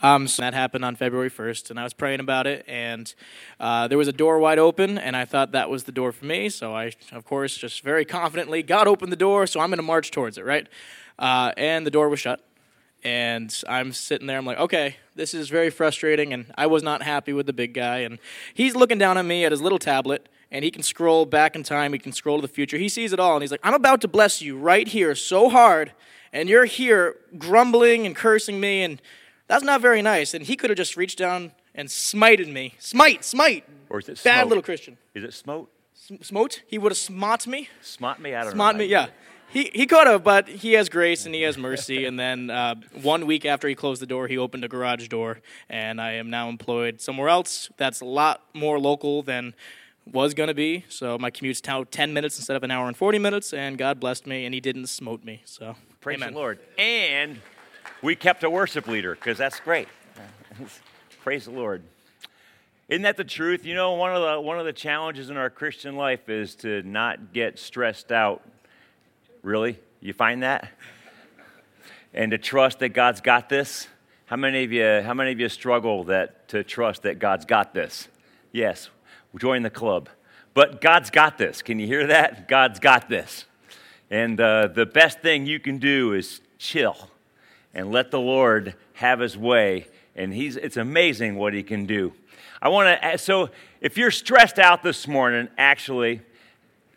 Um, so that happened on February 1st, and I was praying about it, and uh, there was a door wide open, and I thought that was the door for me. So I, of course, just very confidently, God opened the door, so I'm going to march towards it, right? Uh, and the door was shut. And I'm sitting there, I'm like, okay, this is very frustrating, and I was not happy with the big guy. And he's looking down at me at his little tablet, and he can scroll back in time, he can scroll to the future. He sees it all, and he's like, I'm about to bless you right here so hard, and you're here grumbling and cursing me, and that's not very nice. And he could have just reached down and smited me. Smite, smite. Or is it Bad smote? little Christian. Is it smote? Sm- Smote? He would have smot me. Smot me? I don't Smot know. me, yeah. He, he could have, but he has grace and he has mercy. And then uh, one week after he closed the door, he opened a garage door, and I am now employed somewhere else that's a lot more local than was going to be. So my commute's now 10 minutes instead of an hour and 40 minutes, and God blessed me, and he didn't smote me. So Praise amen. the Lord. And we kept a worship leader because that's great. Praise the Lord. Isn't that the truth? You know, one of the one of the challenges in our Christian life is to not get stressed out. Really? You find that? And to trust that God's got this? How many of you how many of you struggle that to trust that God's got this? Yes. Join the club. But God's got this. Can you hear that? God's got this. And uh, the best thing you can do is chill and let the Lord have his way. And he's, it's amazing what he can do. I want to, uh, so if you're stressed out this morning, actually,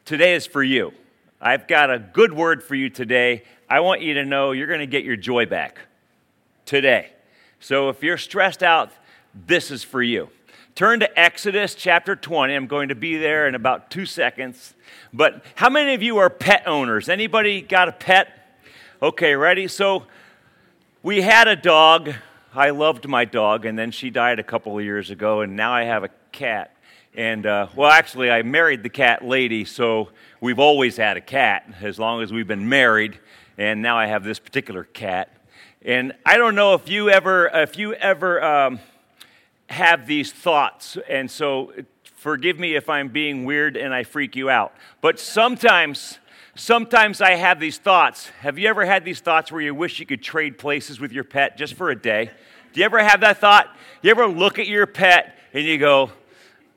today is for you. I've got a good word for you today. I want you to know you're going to get your joy back today. So if you're stressed out, this is for you. Turn to Exodus chapter 20. I'm going to be there in about two seconds. But how many of you are pet owners? Anybody got a pet? Okay, ready? So we had a dog. I loved my dog, and then she died a couple of years ago, and now I have a cat. And, uh, well, actually, I married the cat lady, so we've always had a cat as long as we've been married, and now I have this particular cat. And I don't know if you ever, if you ever um, have these thoughts, and so forgive me if I'm being weird and I freak you out. But sometimes, sometimes I have these thoughts. Have you ever had these thoughts where you wish you could trade places with your pet just for a day? Do you ever have that thought? You ever look at your pet and you go,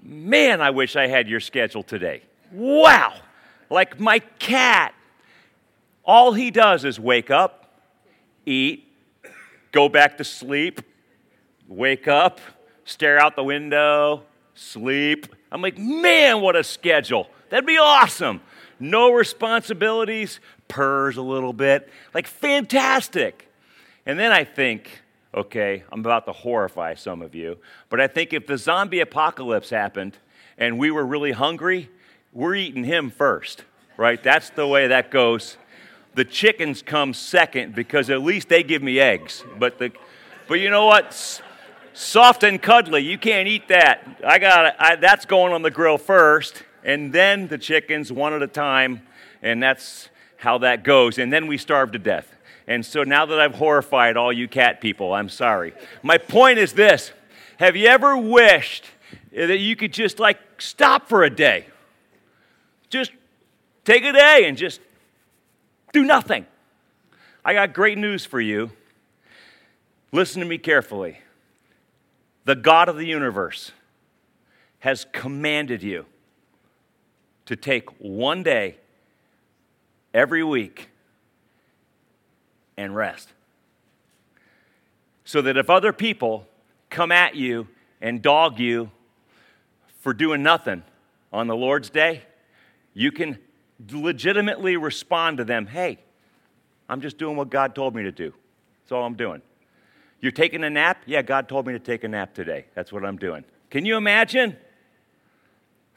man, I wish I had your schedule today? Wow! Like my cat, all he does is wake up, eat, go back to sleep, wake up, stare out the window, sleep. I'm like, man, what a schedule. That'd be awesome. No responsibilities, purrs a little bit, like fantastic. And then I think, okay, I'm about to horrify some of you, but I think if the zombie apocalypse happened and we were really hungry, we're eating him first, right? That's the way that goes. The chickens come second because at least they give me eggs. But the but you know what? Soft and cuddly, you can't eat that. I got that's going on the grill first, and then the chickens one at a time, and that's how that goes. And then we starve to death. And so now that I've horrified all you cat people, I'm sorry. My point is this Have you ever wished that you could just like stop for a day? Just take a day and just do nothing. I got great news for you. Listen to me carefully. The God of the universe has commanded you to take one day every week and rest. So that if other people come at you and dog you for doing nothing on the Lord's day, you can legitimately respond to them hey, I'm just doing what God told me to do. That's all I'm doing. You're taking a nap? Yeah, God told me to take a nap today. That's what I'm doing. Can you imagine?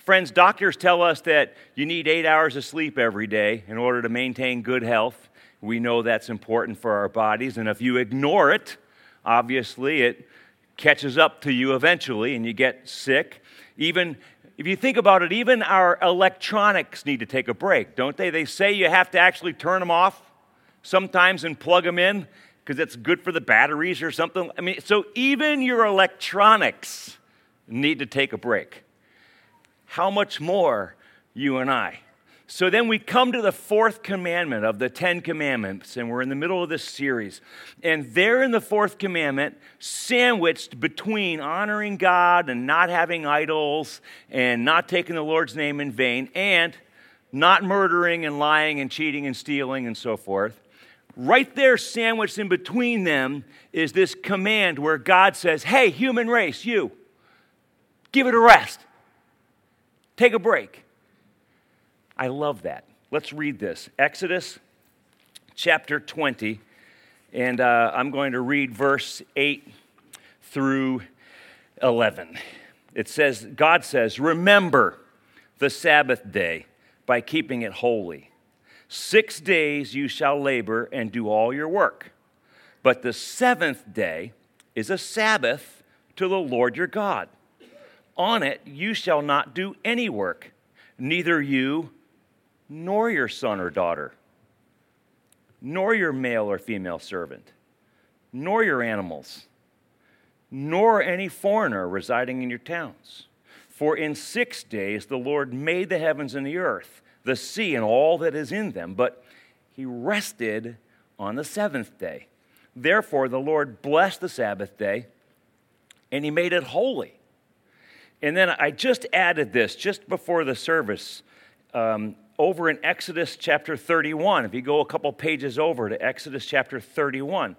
Friends, doctors tell us that you need eight hours of sleep every day in order to maintain good health. We know that's important for our bodies, and if you ignore it, obviously it catches up to you eventually and you get sick. Even if you think about it, even our electronics need to take a break, don't they? They say you have to actually turn them off sometimes and plug them in because it's good for the batteries or something. I mean, so even your electronics need to take a break. How much more you and I? So then we come to the fourth commandment of the Ten Commandments, and we're in the middle of this series. And there in the fourth commandment, sandwiched between honoring God and not having idols and not taking the Lord's name in vain and not murdering and lying and cheating and stealing and so forth, right there, sandwiched in between them, is this command where God says, Hey, human race, you, give it a rest, take a break. I love that. Let's read this Exodus chapter 20, and uh, I'm going to read verse 8 through 11. It says, God says, Remember the Sabbath day by keeping it holy. Six days you shall labor and do all your work. But the seventh day is a Sabbath to the Lord your God. On it you shall not do any work, neither you nor your son or daughter, nor your male or female servant, nor your animals, nor any foreigner residing in your towns. For in six days the Lord made the heavens and the earth, the sea, and all that is in them, but he rested on the seventh day. Therefore, the Lord blessed the Sabbath day and he made it holy. And then I just added this just before the service. Um, over in Exodus chapter 31, if you go a couple pages over to Exodus chapter 31,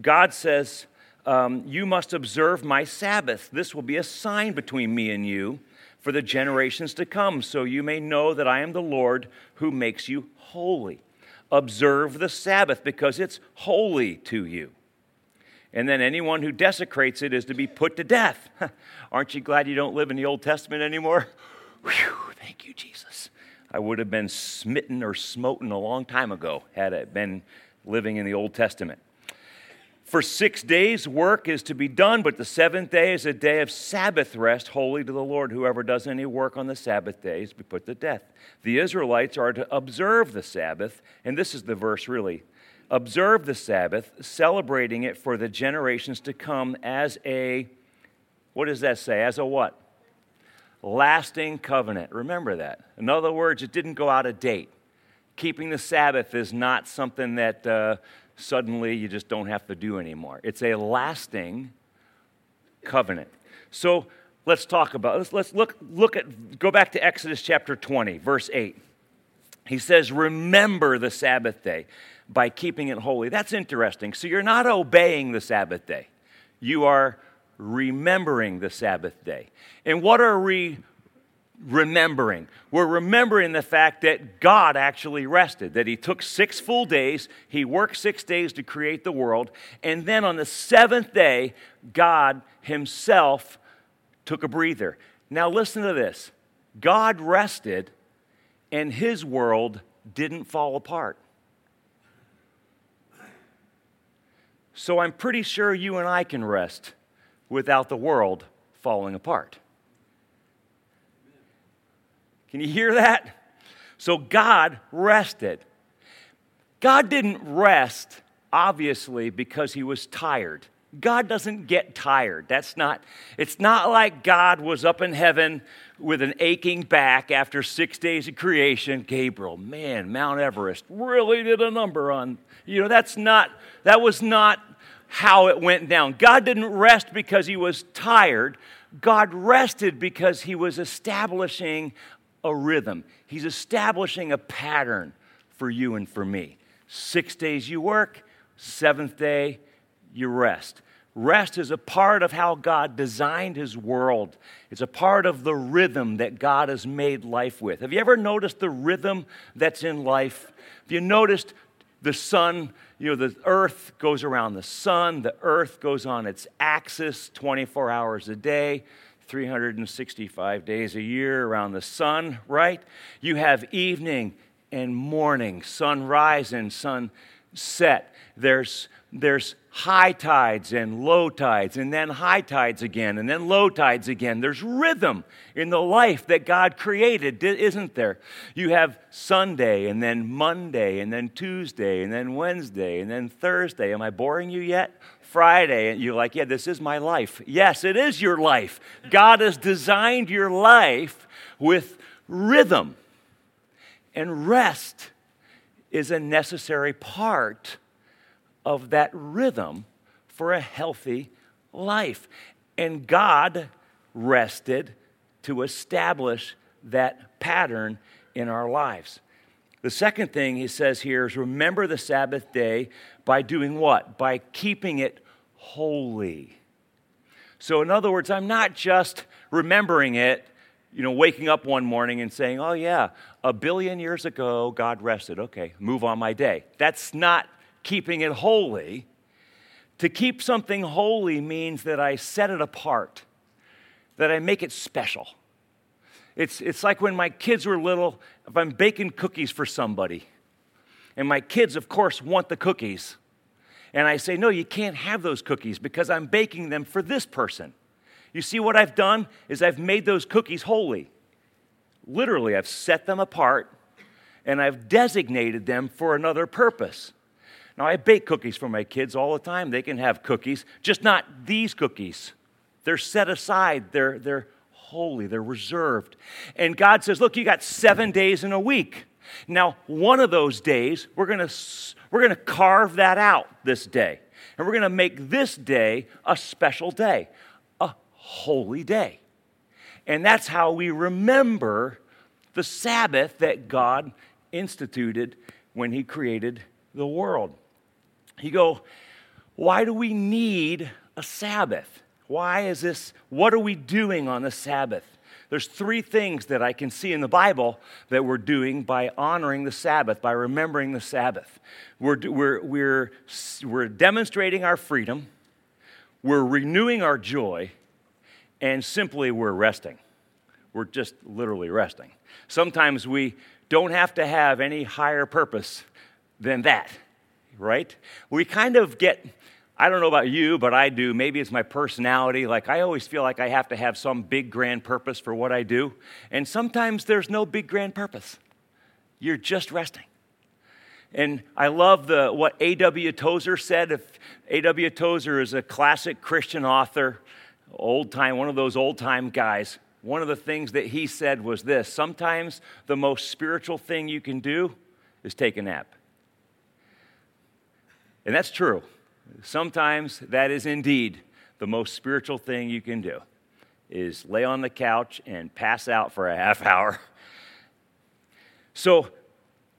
God says, um, You must observe my Sabbath. This will be a sign between me and you for the generations to come, so you may know that I am the Lord who makes you holy. Observe the Sabbath because it's holy to you. And then anyone who desecrates it is to be put to death. Aren't you glad you don't live in the Old Testament anymore? Whew, thank you, Jesus. I would have been smitten or smoten a long time ago had I been living in the Old Testament. For six days, work is to be done, but the seventh day is a day of Sabbath rest, holy to the Lord. Whoever does any work on the Sabbath day is to be put to death. The Israelites are to observe the Sabbath, and this is the verse really observe the Sabbath, celebrating it for the generations to come as a, what does that say? As a what? lasting covenant. Remember that. In other words, it didn't go out of date. Keeping the Sabbath is not something that uh, suddenly you just don't have to do anymore. It's a lasting covenant. So let's talk about let's, let's look look at go back to Exodus chapter 20, verse 8. He says, "Remember the Sabbath day by keeping it holy." That's interesting. So you're not obeying the Sabbath day. You are remembering the Sabbath day. And what are we remembering? We're remembering the fact that God actually rested, that He took six full days, He worked six days to create the world, and then on the seventh day, God Himself took a breather. Now, listen to this God rested, and His world didn't fall apart. So I'm pretty sure you and I can rest without the world falling apart. Can you hear that? So God rested. God didn't rest, obviously, because he was tired. God doesn't get tired. That's not, it's not like God was up in heaven with an aching back after six days of creation. Gabriel, man, Mount Everest really did a number on, you know, that's not, that was not how it went down. God didn't rest because he was tired. God rested because he was establishing a rhythm. He's establishing a pattern for you and for me. Six days you work, seventh day you rest. Rest is a part of how God designed his world. It's a part of the rhythm that God has made life with. Have you ever noticed the rhythm that's in life? Have you noticed the sun you know, the earth goes around the sun, the earth goes on its axis 24 hours a day. 365 days a year around the sun, right? You have evening and morning, sunrise and sunset. There's, there's high tides and low tides, and then high tides again, and then low tides again. There's rhythm in the life that God created, isn't there? You have Sunday, and then Monday, and then Tuesday, and then Wednesday, and then Thursday. Am I boring you yet? Friday, and you're like, yeah, this is my life. Yes, it is your life. God has designed your life with rhythm. And rest is a necessary part of that rhythm for a healthy life. And God rested to establish that pattern in our lives. The second thing he says here is remember the Sabbath day by doing what? By keeping it holy. So, in other words, I'm not just remembering it, you know, waking up one morning and saying, oh, yeah, a billion years ago, God rested. Okay, move on my day. That's not keeping it holy. To keep something holy means that I set it apart, that I make it special. It's, it's like when my kids were little, if I'm baking cookies for somebody, and my kids, of course, want the cookies. And I say, No, you can't have those cookies because I'm baking them for this person. You see, what I've done is I've made those cookies holy. Literally, I've set them apart and I've designated them for another purpose. Now, I bake cookies for my kids all the time. They can have cookies, just not these cookies. They're set aside, they're, they're holy, they're reserved. And God says, Look, you got seven days in a week. Now, one of those days, we're going to we're going to carve that out this day. And we're going to make this day a special day, a holy day. And that's how we remember the Sabbath that God instituted when He created the world. You go, why do we need a Sabbath? Why is this? What are we doing on the Sabbath? There's three things that I can see in the Bible that we're doing by honoring the Sabbath, by remembering the Sabbath. We're, we're, we're, we're demonstrating our freedom, we're renewing our joy, and simply we're resting. We're just literally resting. Sometimes we don't have to have any higher purpose than that, right? We kind of get I don't know about you, but I do. Maybe it's my personality. Like, I always feel like I have to have some big, grand purpose for what I do. And sometimes there's no big, grand purpose. You're just resting. And I love the, what A.W. Tozer said. If A.W. Tozer is a classic Christian author, old time, one of those old time guys, one of the things that he said was this sometimes the most spiritual thing you can do is take a nap. And that's true. Sometimes that is indeed the most spiritual thing you can do is lay on the couch and pass out for a half hour. So,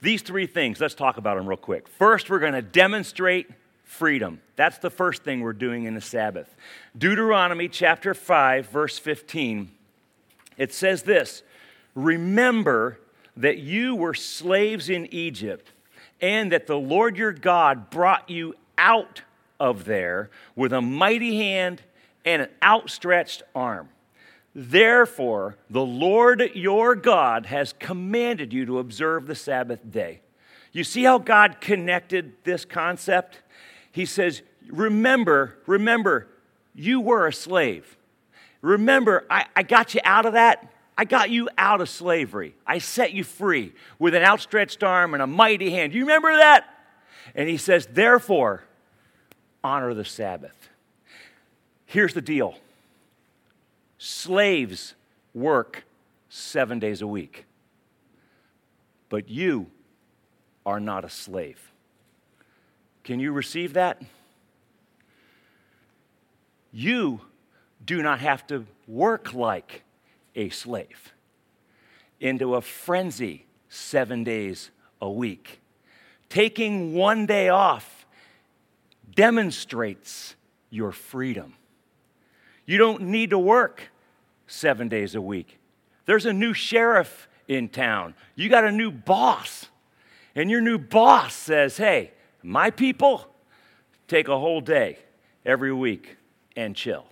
these three things, let's talk about them real quick. First, we're going to demonstrate freedom. That's the first thing we're doing in the Sabbath. Deuteronomy chapter 5, verse 15, it says this Remember that you were slaves in Egypt, and that the Lord your God brought you out of there with a mighty hand and an outstretched arm. Therefore, the Lord your God has commanded you to observe the Sabbath day. You see how God connected this concept? He says, Remember, remember, you were a slave. Remember, I, I got you out of that. I got you out of slavery. I set you free with an outstretched arm and a mighty hand. You remember that? And he says, Therefore, honor the Sabbath. Here's the deal slaves work seven days a week, but you are not a slave. Can you receive that? You do not have to work like a slave into a frenzy seven days a week. Taking one day off demonstrates your freedom. You don't need to work seven days a week. There's a new sheriff in town. You got a new boss. And your new boss says, hey, my people take a whole day every week and chill.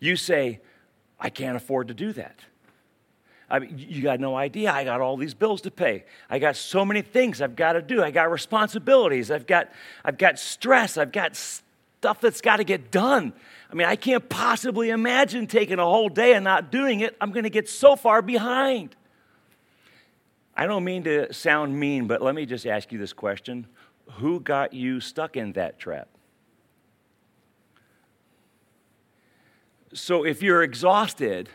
You say, I can't afford to do that. I mean, you got no idea. I got all these bills to pay. I got so many things I've got to do. I got responsibilities. I've got, I've got stress. I've got stuff that's got to get done. I mean, I can't possibly imagine taking a whole day and not doing it. I'm going to get so far behind. I don't mean to sound mean, but let me just ask you this question Who got you stuck in that trap? So if you're exhausted,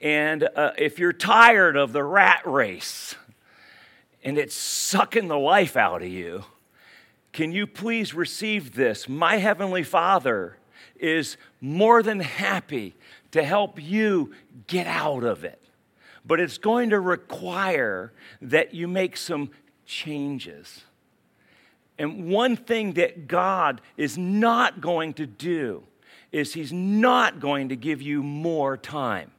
And uh, if you're tired of the rat race and it's sucking the life out of you, can you please receive this? My Heavenly Father is more than happy to help you get out of it. But it's going to require that you make some changes. And one thing that God is not going to do is He's not going to give you more time.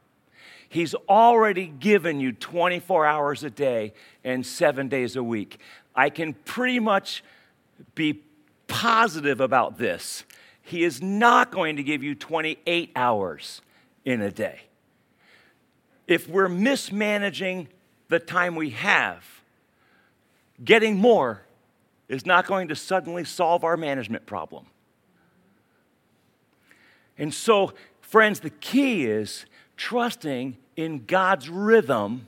He's already given you 24 hours a day and seven days a week. I can pretty much be positive about this. He is not going to give you 28 hours in a day. If we're mismanaging the time we have, getting more is not going to suddenly solve our management problem. And so, friends, the key is trusting in God's rhythm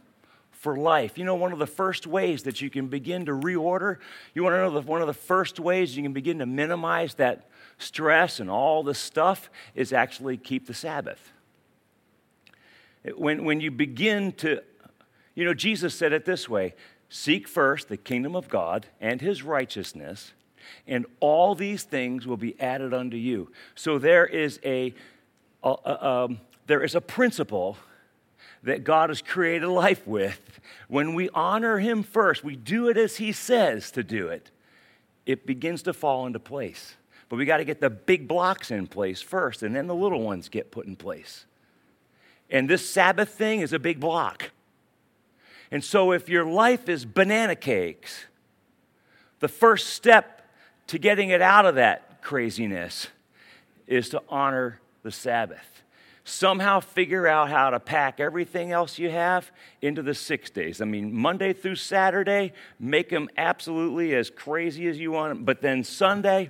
for life. You know, one of the first ways that you can begin to reorder, you want to know the, one of the first ways you can begin to minimize that stress and all the stuff is actually keep the Sabbath. When, when you begin to, you know, Jesus said it this way seek first the kingdom of God and his righteousness, and all these things will be added unto you. So there is a, a, a um, there is a principle that God has created life with, when we honor Him first, we do it as He says to do it, it begins to fall into place. But we got to get the big blocks in place first, and then the little ones get put in place. And this Sabbath thing is a big block. And so, if your life is banana cakes, the first step to getting it out of that craziness is to honor the Sabbath somehow figure out how to pack everything else you have into the six days. I mean, Monday through Saturday, make them absolutely as crazy as you want them. But then Sunday,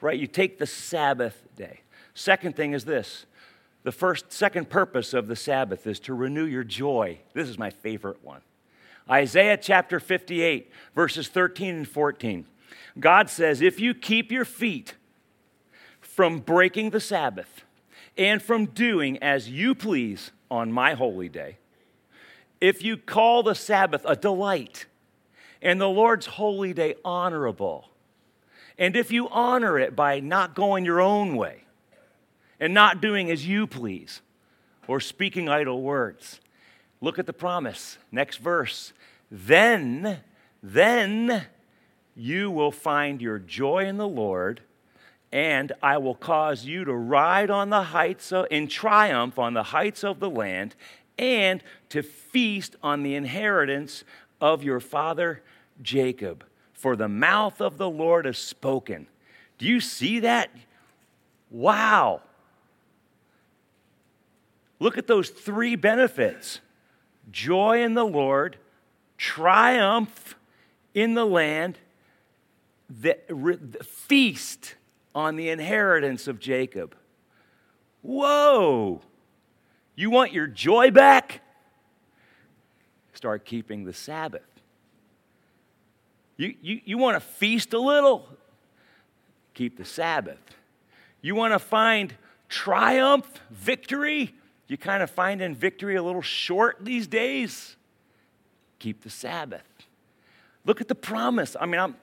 right, you take the Sabbath day. Second thing is this the first, second purpose of the Sabbath is to renew your joy. This is my favorite one. Isaiah chapter 58, verses 13 and 14. God says, If you keep your feet from breaking the Sabbath, and from doing as you please on my holy day. If you call the Sabbath a delight and the Lord's holy day honorable, and if you honor it by not going your own way and not doing as you please or speaking idle words, look at the promise. Next verse. Then, then you will find your joy in the Lord and I will cause you to ride on the heights of, in triumph on the heights of the land, and to feast on the inheritance of your father Jacob. For the mouth of the Lord has spoken. Do you see that? Wow. Look at those three benefits joy in the Lord, triumph in the land, the, the feast on the inheritance of Jacob. Whoa! You want your joy back? Start keeping the Sabbath. You, you, you want to feast a little? Keep the Sabbath. You want to find triumph, victory? You kind of find in victory a little short these days? Keep the Sabbath. Look at the promise. I mean, I'm,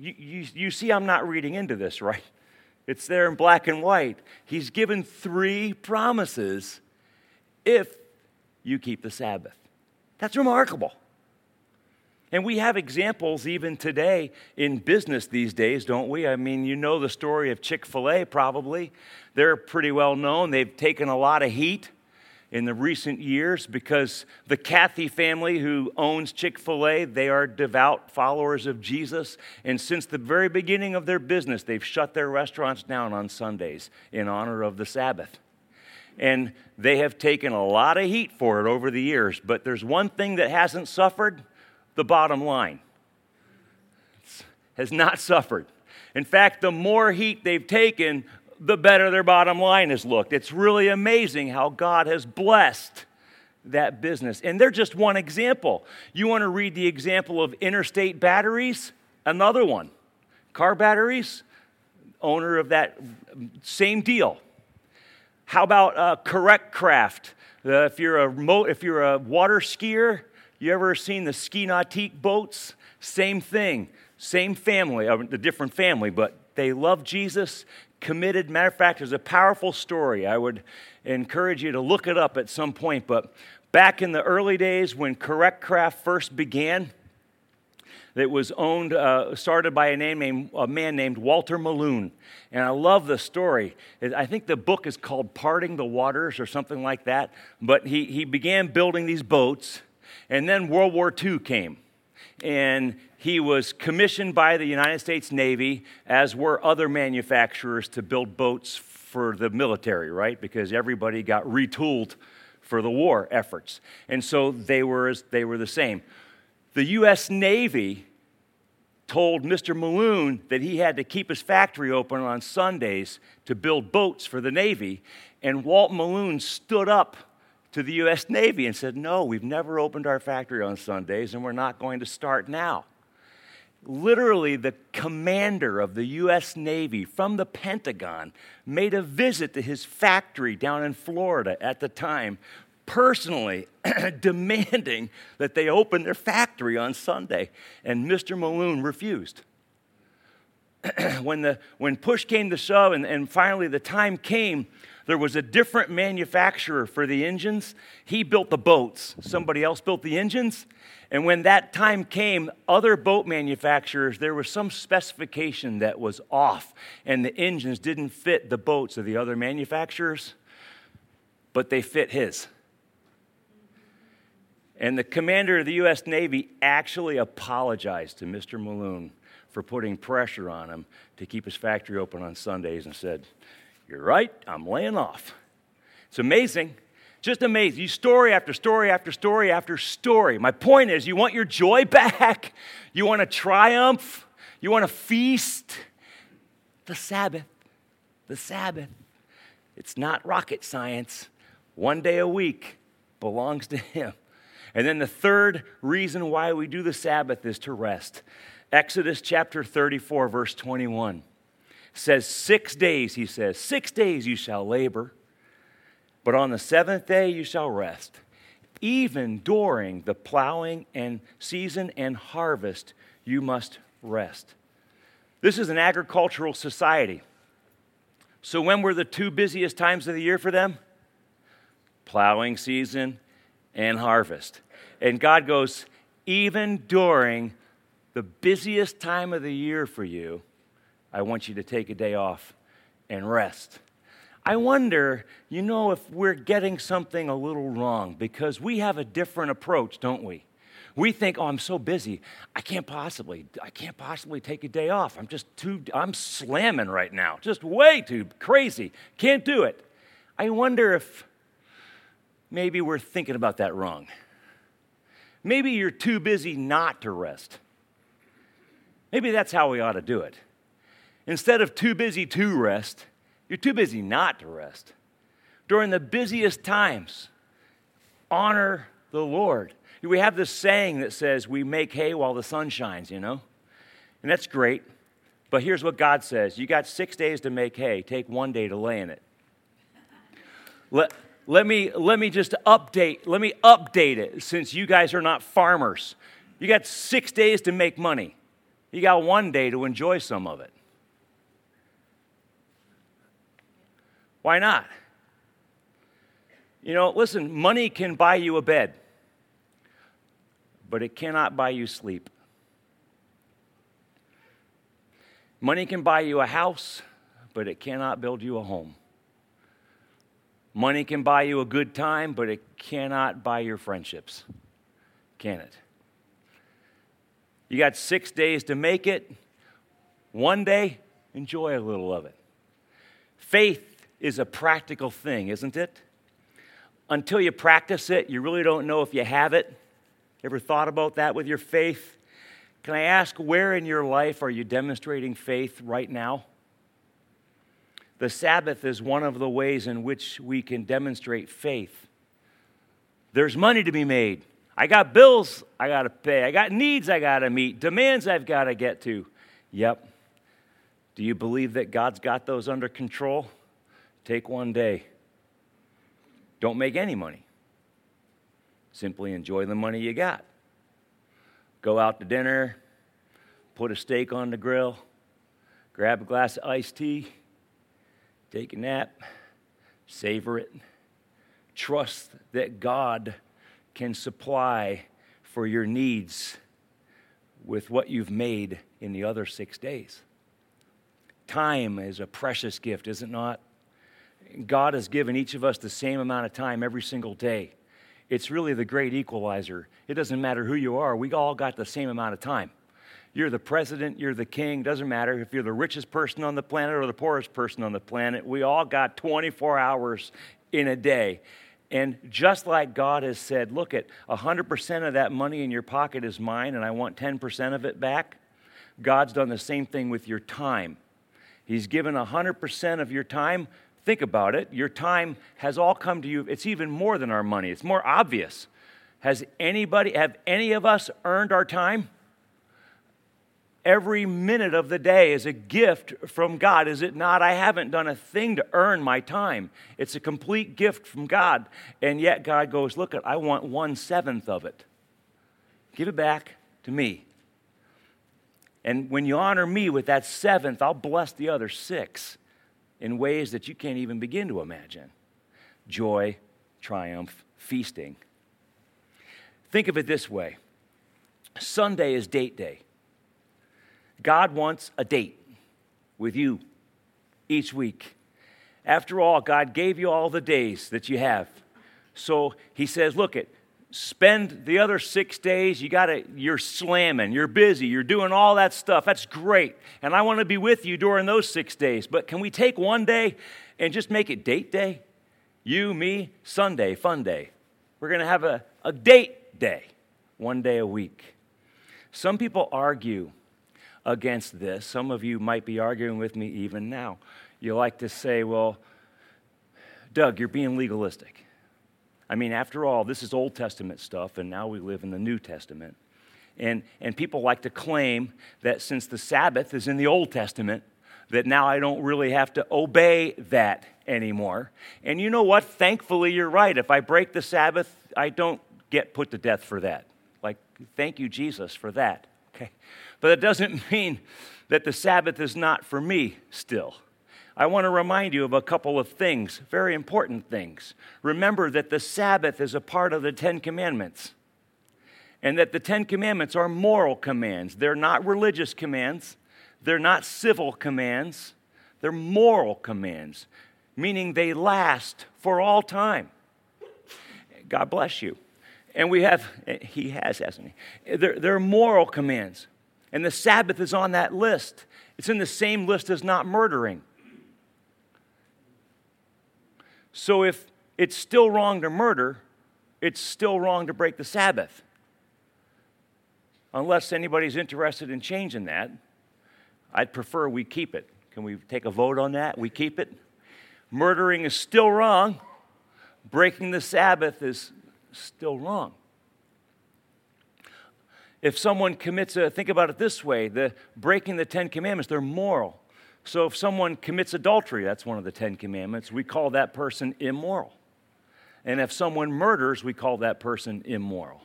you, you, see, I'm not reading into this, right? It's there in black and white. He's given three promises if you keep the Sabbath. That's remarkable. And we have examples even today in business these days, don't we? I mean, you know the story of Chick fil A probably. They're pretty well known. They've taken a lot of heat in the recent years because the Cathy family who owns Chick fil A, they are devout followers of Jesus. And since the very beginning of their business, they've shut their restaurants down on Sundays in honor of the Sabbath. And they have taken a lot of heat for it over the years. But there's one thing that hasn't suffered the bottom line it has not suffered. In fact, the more heat they've taken, the better their bottom line has looked. It's really amazing how God has blessed that business. And they're just one example. You want to read the example of interstate batteries? Another one. Car batteries, owner of that same deal. How about uh, Correct Craft? Uh, if, you're a if you're a water skier, you ever seen the ski nautique boats? Same thing, same family, a different family, but they love Jesus, committed. Matter of fact, there's a powerful story. I would encourage you to look it up at some point. But back in the early days when Correct Craft first began, it was owned, uh, started by a, name named, a man named Walter Meloon. And I love the story. I think the book is called Parting the Waters or something like that. But he, he began building these boats, and then World War II came. And he was commissioned by the United States Navy, as were other manufacturers, to build boats for the military, right? Because everybody got retooled for the war efforts. And so they were, they were the same. The U.S. Navy told Mr. Meloon that he had to keep his factory open on Sundays to build boats for the Navy. And Walt Meloon stood up to the U.S. Navy and said, No, we've never opened our factory on Sundays, and we're not going to start now. Literally, the commander of the U.S. Navy from the Pentagon made a visit to his factory down in Florida at the time, personally demanding that they open their factory on Sunday. And Mr. Meloon refused. when, the, when push came to shove and, and finally the time came, there was a different manufacturer for the engines. He built the boats, somebody else built the engines. And when that time came, other boat manufacturers, there was some specification that was off, and the engines didn't fit the boats of the other manufacturers, but they fit his. And the commander of the U.S. Navy actually apologized to Mr. Meloon for putting pressure on him to keep his factory open on Sundays and said, You're right, I'm laying off. It's amazing. Just amazing. You story after story after story after story. My point is, you want your joy back, you want to triumph, you want to feast. The Sabbath, the Sabbath. It's not rocket science. One day a week belongs to Him. And then the third reason why we do the Sabbath is to rest. Exodus chapter 34, verse 21 says, Six days, he says, six days you shall labor but on the seventh day you shall rest. Even during the plowing and season and harvest, you must rest. This is an agricultural society. So, when were the two busiest times of the year for them? Plowing season and harvest. And God goes, even during the busiest time of the year for you, I want you to take a day off and rest. I wonder, you know, if we're getting something a little wrong because we have a different approach, don't we? We think, oh, I'm so busy, I can't possibly, I can't possibly take a day off. I'm just too, I'm slamming right now, just way too crazy. Can't do it. I wonder if maybe we're thinking about that wrong. Maybe you're too busy not to rest. Maybe that's how we ought to do it. Instead of too busy to rest, you're too busy not to rest. During the busiest times, honor the Lord. We have this saying that says, We make hay while the sun shines, you know? And that's great. But here's what God says You got six days to make hay, take one day to lay in it. Let, let, me, let me just update, let me update it since you guys are not farmers. You got six days to make money. You got one day to enjoy some of it. Why not? You know, listen, money can buy you a bed, but it cannot buy you sleep. Money can buy you a house, but it cannot build you a home. Money can buy you a good time, but it cannot buy your friendships. Can it? You got six days to make it. One day, enjoy a little of it. Faith is a practical thing, isn't it? Until you practice it, you really don't know if you have it. Ever thought about that with your faith? Can I ask where in your life are you demonstrating faith right now? The Sabbath is one of the ways in which we can demonstrate faith. There's money to be made. I got bills I got to pay. I got needs I got to meet, demands I've got to get to. Yep. Do you believe that God's got those under control? Take one day Don't make any money. Simply enjoy the money you got. Go out to dinner, put a steak on the grill, grab a glass of iced tea, take a nap, savor it. Trust that God can supply for your needs with what you've made in the other six days. Time is a precious gift, is it not? God has given each of us the same amount of time every single day. It's really the great equalizer. It doesn't matter who you are, we all got the same amount of time. You're the president, you're the king, doesn't matter if you're the richest person on the planet or the poorest person on the planet. We all got 24 hours in a day. And just like God has said, look at 100% of that money in your pocket is mine and I want 10% of it back, God's done the same thing with your time. He's given 100% of your time Think about it. Your time has all come to you. It's even more than our money, it's more obvious. Has anybody, have any of us earned our time? Every minute of the day is a gift from God, is it not? I haven't done a thing to earn my time. It's a complete gift from God. And yet God goes, Look, at. I want one seventh of it. Give it back to me. And when you honor me with that seventh, I'll bless the other six in ways that you can't even begin to imagine joy, triumph, feasting. Think of it this way Sunday is date day. God wants a date with you each week. After all, God gave you all the days that you have. So he says, look it, spend the other six days you gotta you're slamming you're busy you're doing all that stuff. That's great. And i want to be with you during those six days. But can we take one day and just make it date day? You me sunday fun day. We're to have a, a date day one day a week. Some people argue against this. Some of you might be arguing with me even now. You like to say well doug you're being legalistic I mean, after all, this is Old Testament stuff, and now we live in the New Testament. And, and people like to claim that since the Sabbath is in the Old Testament, that now I don't really have to obey that anymore. And you know what? Thankfully, you're right. If I break the Sabbath, I don't get put to death for that. Like, thank you, Jesus, for that. Okay? But it doesn't mean that the Sabbath is not for me still. I want to remind you of a couple of things, very important things. Remember that the Sabbath is a part of the Ten Commandments, and that the Ten Commandments are moral commands. They're not religious commands, they're not civil commands, they're moral commands, meaning they last for all time. God bless you. And we have, he has, hasn't he? They're, they're moral commands. And the Sabbath is on that list. It's in the same list as not murdering. So if it's still wrong to murder, it's still wrong to break the Sabbath. Unless anybody's interested in changing that, I'd prefer we keep it. Can we take a vote on that? We keep it? Murdering is still wrong. Breaking the Sabbath is still wrong. If someone commits a, think about it this way the breaking the Ten Commandments, they're moral. So if someone commits adultery, that's one of the Ten Commandments, we call that person immoral. And if someone murders, we call that person immoral.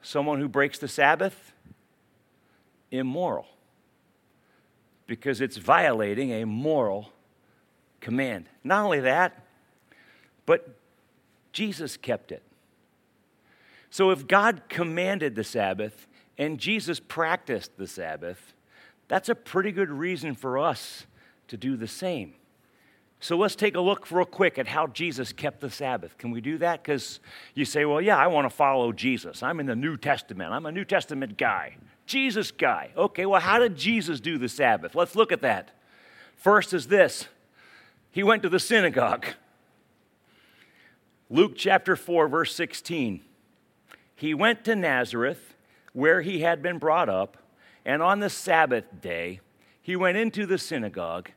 Someone who breaks the Sabbath, immoral. Because it's violating a moral command. Not only that, but Jesus kept it. So if God commanded the Sabbath and Jesus practiced the Sabbath, that's a pretty good reason for us to do the same. So let's take a look real quick at how Jesus kept the Sabbath. Can we do that? Because you say, well, yeah, I want to follow Jesus. I'm in the New Testament. I'm a New Testament guy, Jesus guy. Okay, well, how did Jesus do the Sabbath? Let's look at that. First is this He went to the synagogue. Luke chapter 4, verse 16. He went to Nazareth, where he had been brought up and on the Sabbath day, he went into the synagogue,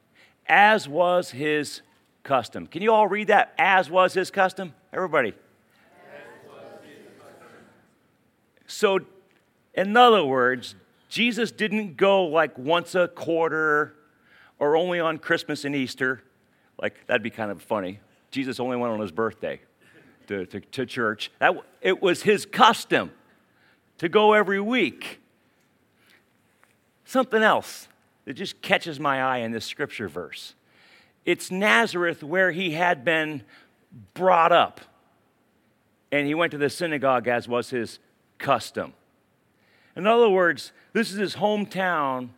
as was his custom. Can you all read that? As was his custom? Everybody. So, in other words, Jesus didn't go like once a quarter or only on Christmas and Easter. Like, that'd be kind of funny. Jesus only went on his birthday. to, to, to church. That, it was his custom to go every week. Something else that just catches my eye in this scripture verse it's Nazareth where he had been brought up. And he went to the synagogue as was his custom. In other words, this is his hometown.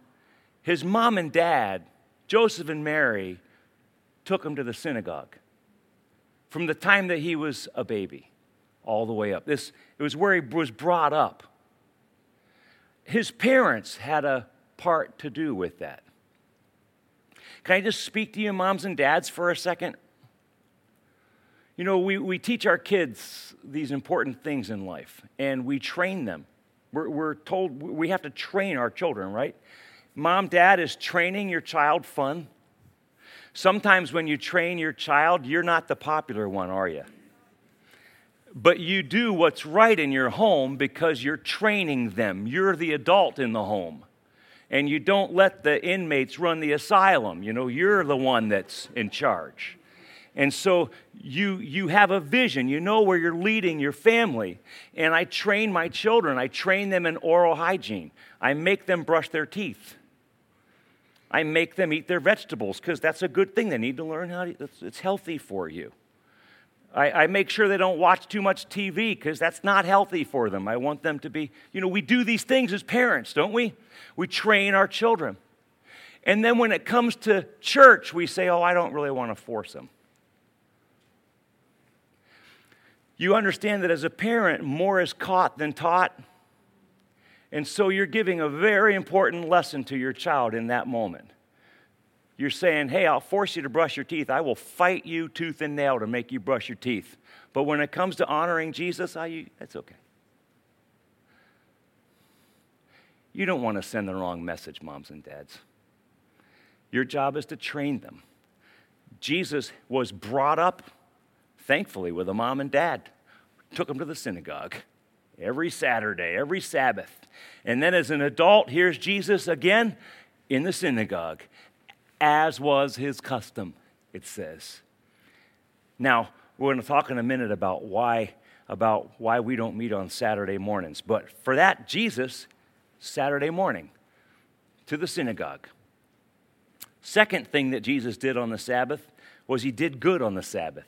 His mom and dad, Joseph and Mary, took him to the synagogue from the time that he was a baby all the way up. This, it was where he was brought up. His parents had a part to do with that. Can I just speak to you, moms and dads, for a second? You know, we, we teach our kids these important things in life, and we train them. We're, we're told we have to train our children, right? Mom, dad, is training your child fun? Sometimes when you train your child, you're not the popular one, are you? But you do what's right in your home because you're training them. You're the adult in the home. And you don't let the inmates run the asylum. You know, you're the one that's in charge. And so you, you have a vision. You know where you're leading your family. And I train my children. I train them in oral hygiene. I make them brush their teeth. I make them eat their vegetables because that's a good thing. They need to learn how to, it's, it's healthy for you. I, I, make sure they don't watch too much TV because that's not healthy for them. I want them to be, you know, we do these things as parents, don't we? We train our children. And then when it comes to church, we say, oh, I don't really want to force them. You understand that as a parent, more is caught than taught. And so you're giving a very important lesson to your child in that moment. You're saying, hey, I'll force you to brush your teeth. I will fight you tooth and nail to make you brush your teeth. But when it comes to honoring Jesus, I, that's okay. You don't want to send the wrong message, moms and dads. Your job is to train them. Jesus was brought up, thankfully, with a mom and dad. Took him to the synagogue every Saturday, every Sabbath. And then as an adult, here's Jesus again in the synagogue, as was his custom, it says. Now, we're going to talk in a minute about why about why we don't meet on Saturday mornings. But for that, Jesus, Saturday morning, to the synagogue. Second thing that Jesus did on the Sabbath was he did good on the Sabbath.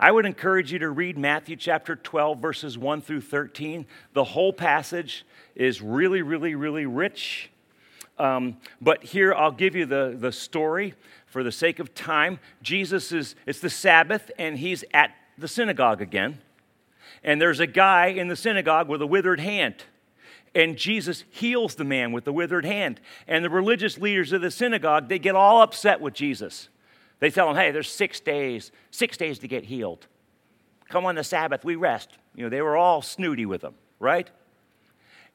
I would encourage you to read Matthew chapter 12, verses 1 through 13. The whole passage is really, really, really rich. Um, but here I'll give you the, the story for the sake of time. Jesus is, it's the Sabbath, and he's at the synagogue again. And there's a guy in the synagogue with a withered hand. And Jesus heals the man with the withered hand. And the religious leaders of the synagogue, they get all upset with Jesus. They tell him, hey, there's six days, six days to get healed. Come on the Sabbath, we rest. You know, they were all snooty with him, right?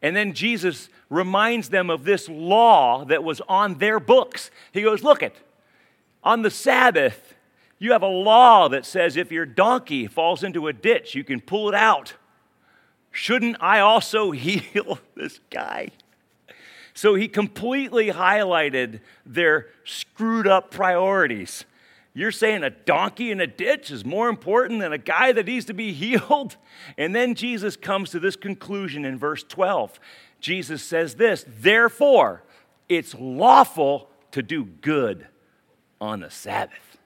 And then Jesus reminds them of this law that was on their books. He goes, Look it, on the Sabbath, you have a law that says if your donkey falls into a ditch, you can pull it out. Shouldn't I also heal this guy? So he completely highlighted their screwed up priorities. You're saying a donkey in a ditch is more important than a guy that needs to be healed? And then Jesus comes to this conclusion in verse 12. Jesus says this Therefore, it's lawful to do good on the Sabbath.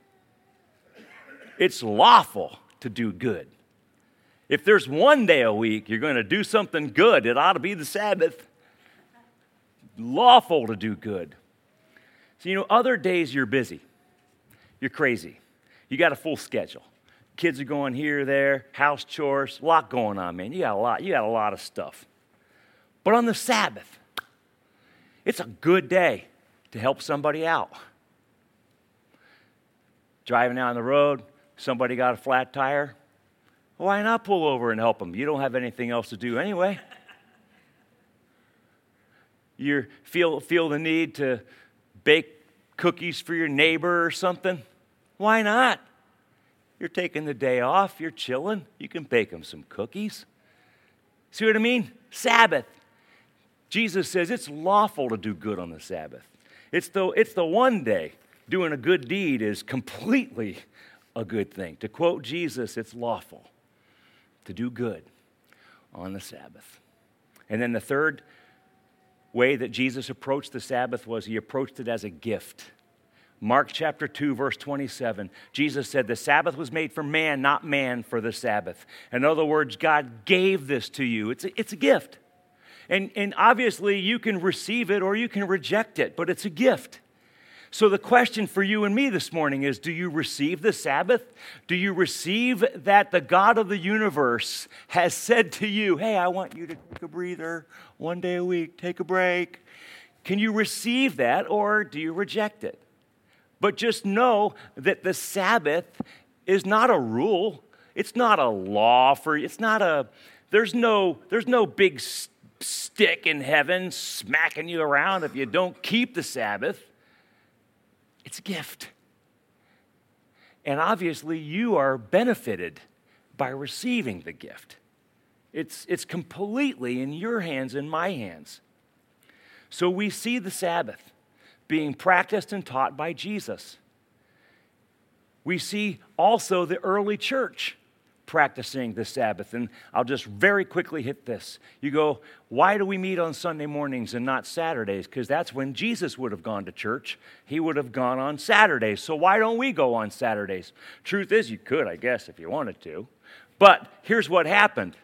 It's lawful to do good. If there's one day a week you're going to do something good, it ought to be the Sabbath. Lawful to do good. So, you know, other days you're busy you're crazy. You got a full schedule. Kids are going here, there, house chores, a lot going on, man. You got a lot, you got a lot of stuff. But on the Sabbath, it's a good day to help somebody out. Driving down the road, somebody got a flat tire. Why not pull over and help them? You don't have anything else to do anyway. You feel, feel the need to bake cookies for your neighbor or something. Why not? You're taking the day off, you're chilling, you can bake them some cookies. See what I mean? Sabbath. Jesus says it's lawful to do good on the Sabbath. It's the, it's the one day doing a good deed is completely a good thing. To quote Jesus, it's lawful. to do good on the Sabbath. And then the third way that Jesus approached the Sabbath was he approached it as a gift. Mark chapter 2, verse 27, Jesus said, The Sabbath was made for man, not man for the Sabbath. In other words, God gave this to you. It's a, it's a gift. And, and obviously, you can receive it or you can reject it, but it's a gift. So, the question for you and me this morning is Do you receive the Sabbath? Do you receive that the God of the universe has said to you, Hey, I want you to take a breather one day a week, take a break? Can you receive that or do you reject it? But just know that the Sabbath is not a rule. It's not a law for you. it's not a there's no there's no big stick in heaven smacking you around if you don't keep the Sabbath. It's a gift. And obviously you are benefited by receiving the gift. It's, it's completely in your hands and my hands. So we see the Sabbath being practiced and taught by Jesus. We see also the early church practicing the Sabbath. And I'll just very quickly hit this. You go, why do we meet on Sunday mornings and not Saturdays? Because that's when Jesus would have gone to church. He would have gone on Saturdays. So why don't we go on Saturdays? Truth is, you could, I guess, if you wanted to. But here's what happened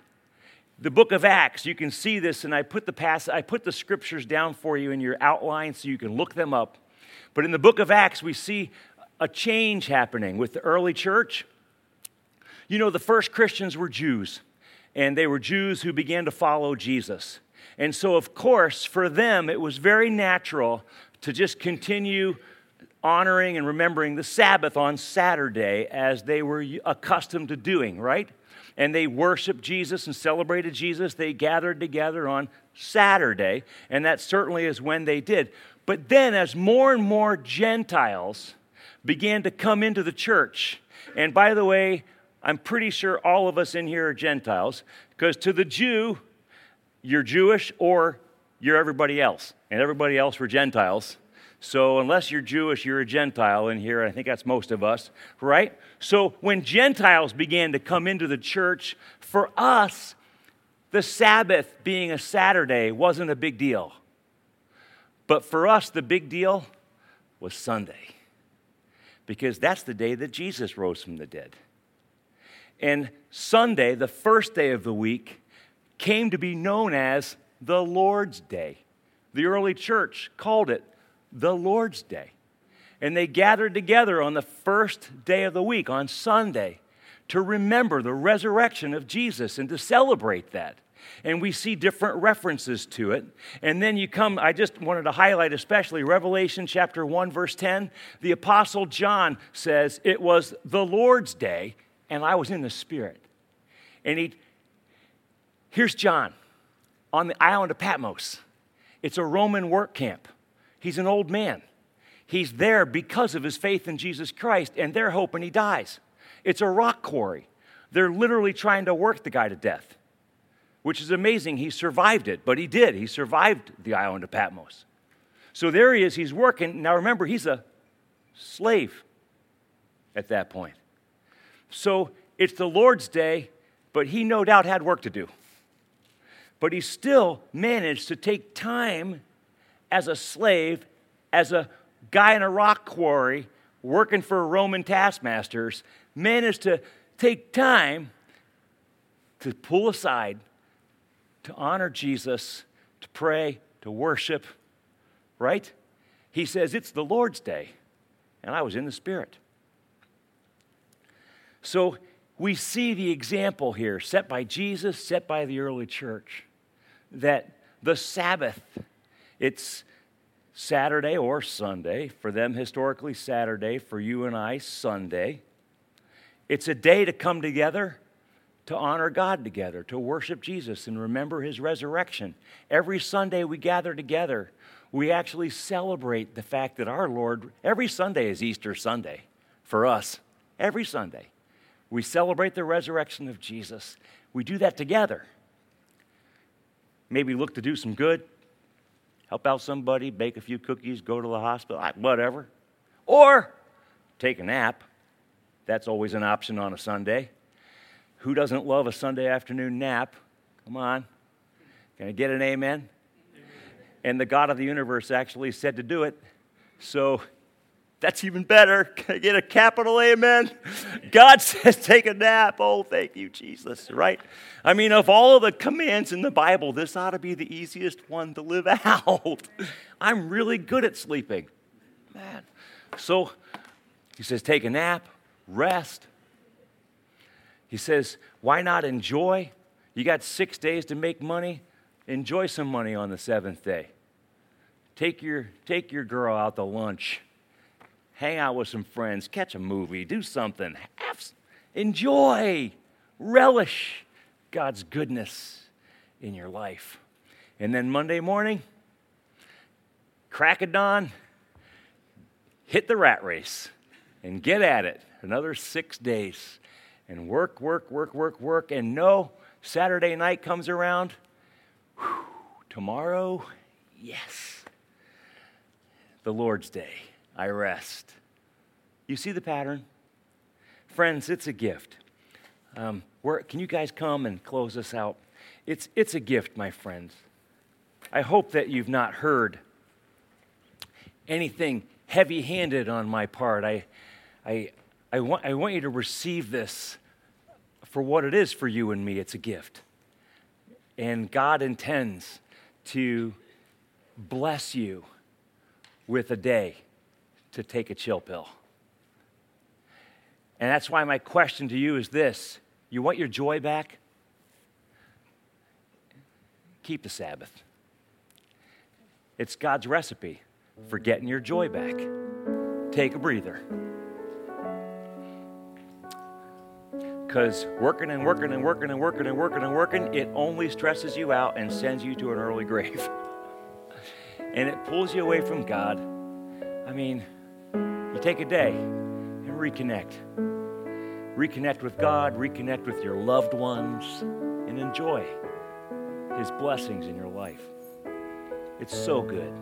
the book of Acts, you can see this, and I put the pass, I put the scriptures down for you in your outline so you can look them up. But in the book of Acts, we see a change happening with the early church. You know, the first Christians were Jews, and they were Jews who began to follow Jesus. And so, of course, for them, it was very natural to just continue honoring and remembering the Sabbath on Saturday as they were accustomed to doing, right? And they worshiped Jesus and celebrated Jesus, they gathered together on Saturday, and that certainly is when they did. But then, as more and more Gentiles began to come into the church, and by the way, I'm pretty sure all of us in here are Gentiles, because to the Jew, you're Jewish or you're everybody else, and everybody else were Gentiles. So, unless you're Jewish, you're a Gentile in here. I think that's most of us, right? So, when Gentiles began to come into the church, for us, the Sabbath being a Saturday wasn't a big deal. But for us, the big deal was Sunday, because that's the day that Jesus rose from the dead. And Sunday, the first day of the week, came to be known as the Lord's Day. The early church called it the Lord's Day. And they gathered together on the first day of the week, on Sunday, to remember the resurrection of Jesus and to celebrate that. And we see different references to it. And then you come, I just wanted to highlight especially Revelation chapter 1, verse 10. The Apostle John says, It was the Lord's day, and I was in the Spirit. And he, here's John on the island of Patmos. It's a Roman work camp. He's an old man. He's there because of his faith in Jesus Christ, and they're hoping he dies. It's a rock quarry. They're literally trying to work the guy to death, which is amazing. He survived it, but he did. He survived the island of Patmos. So there he is. He's working. Now remember, he's a slave at that point. So it's the Lord's day, but he no doubt had work to do. But he still managed to take time as a slave, as a guy in a rock quarry working for Roman taskmasters, managed to take time to pull aside, to honor Jesus, to pray, to worship, right? He says, It's the Lord's day, and I was in the Spirit. So we see the example here set by Jesus, set by the early church, that the Sabbath it's Saturday or Sunday. For them, historically, Saturday. For you and I, Sunday. It's a day to come together to honor God together, to worship Jesus and remember his resurrection. Every Sunday we gather together. We actually celebrate the fact that our Lord, every Sunday is Easter Sunday for us. Every Sunday. We celebrate the resurrection of Jesus. We do that together. Maybe look to do some good, help out somebody, bake a few cookies, go to the hospital, whatever. Or take a nap. That's always an option on a Sunday. Who doesn't love a Sunday afternoon nap? Come on. Can I get an amen? And the God of the universe actually said to do it. So that's even better. Can I get a capital amen? God says take a nap. Oh, thank you, Jesus, right? I mean, of all of the commands in the Bible, this ought to be the easiest one to live out. I'm really good at sleeping. Man. So he says take a nap, rest. He says, why not enjoy? You got six days to make money. Enjoy some money on the seventh day. Take your, take your girl out to lunch hang out with some friends, catch a movie, do something, have, enjoy, relish God's goodness in your life. And then Monday morning, crack of dawn, hit the rat race and get at it. Another six days. And work, work, work, work, work. And no, Saturday night comes around. Whew, tomorrow, yes. The Lord's Day. I rest. You see the pattern? Friends, it's a gift. Um, where, can you guys come and close us out? It's, it's a gift, my friends. I hope that you've not heard anything heavy handed on my part. I, I, I, want, I want you to receive this for what it is for you and me. It's a gift. And God intends to bless you with a day to take a chill pill. And that's why my question to you is this You want your joy back? Keep the Sabbath. It's God's recipe for getting your joy back. Take a breather. Because working and working and working and working and working and working, it only stresses you out and sends you to an early grave. and it pulls you away from God. I mean, you take a day and reconnect. Reconnect with God, reconnect with your loved ones, and enjoy His blessings in your life. It's so good.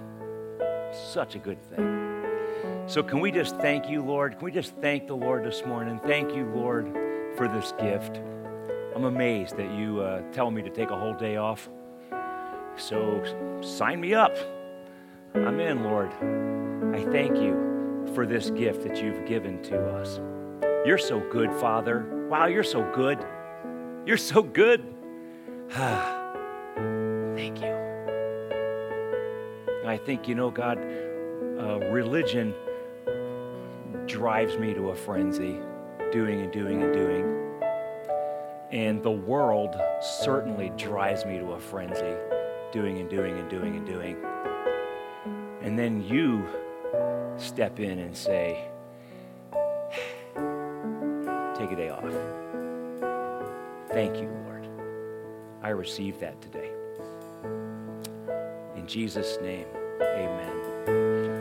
Such a good thing. So, can we just thank you, Lord? Can we just thank the Lord this morning? Thank you, Lord, for this gift. I'm amazed that you uh, tell me to take a whole day off. So, sign me up. I'm in, Lord. I thank you for this gift that you've given to us. You're so good, Father. Wow, you're so good. You're so good. Thank you. I think, you know, God, uh, religion drives me to a frenzy, doing and doing and doing. And the world certainly drives me to a frenzy, doing and doing and doing and doing. And then you step in and say, Take a day off. Thank you, Lord. I receive that today. In Jesus' name, amen.